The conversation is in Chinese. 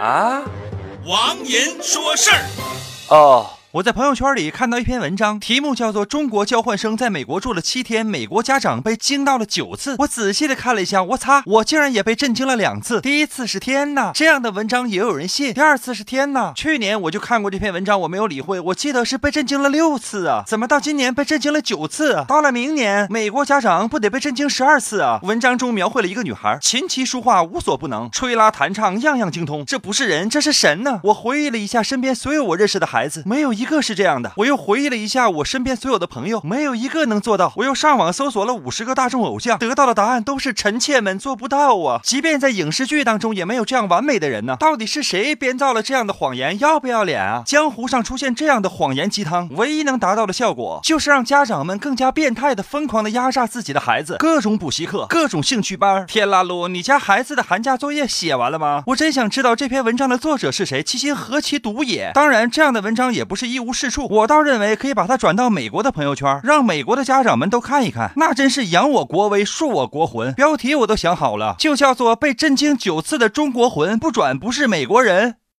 啊，王银说事儿。哦。我在朋友圈里看到一篇文章，题目叫做《中国交换生在美国住了七天，美国家长被惊到了九次》。我仔细的看了一下，我擦，我竟然也被震惊了两次。第一次是天呐，这样的文章也有人信；第二次是天呐，去年我就看过这篇文章，我没有理会。我记得是被震惊了六次啊，怎么到今年被震惊了九次？到了明年，美国家长不得被震惊十二次啊？文章中描绘了一个女孩，琴棋书画无所不能，吹拉弹唱样样精通，这不是人，这是神呢。我回忆了一下身边所有我认识的孩子，没有一一个是这样的。我又回忆了一下我身边所有的朋友，没有一个能做到。我又上网搜索了五十个大众偶像，得到的答案都是臣妾们做不到啊！即便在影视剧当中，也没有这样完美的人呢。到底是谁编造了这样的谎言？要不要脸啊？江湖上出现这样的谎言鸡汤，唯一能达到的效果，就是让家长们更加变态的、疯狂的压榨自己的孩子，各种补习课，各种兴趣班。天啦噜，你家孩子的寒假作业写完了吗？我真想知道这篇文章的作者是谁，其心何其毒也！当然，这样的文章也不是一一无是处，我。倒认为可以把它转到美国的朋友圈，让美国的家长们都看一看，那真是扬我国威，树我国魂。标题我都想好了，就叫做“被震惊九次的中国魂”，不转不是美国人。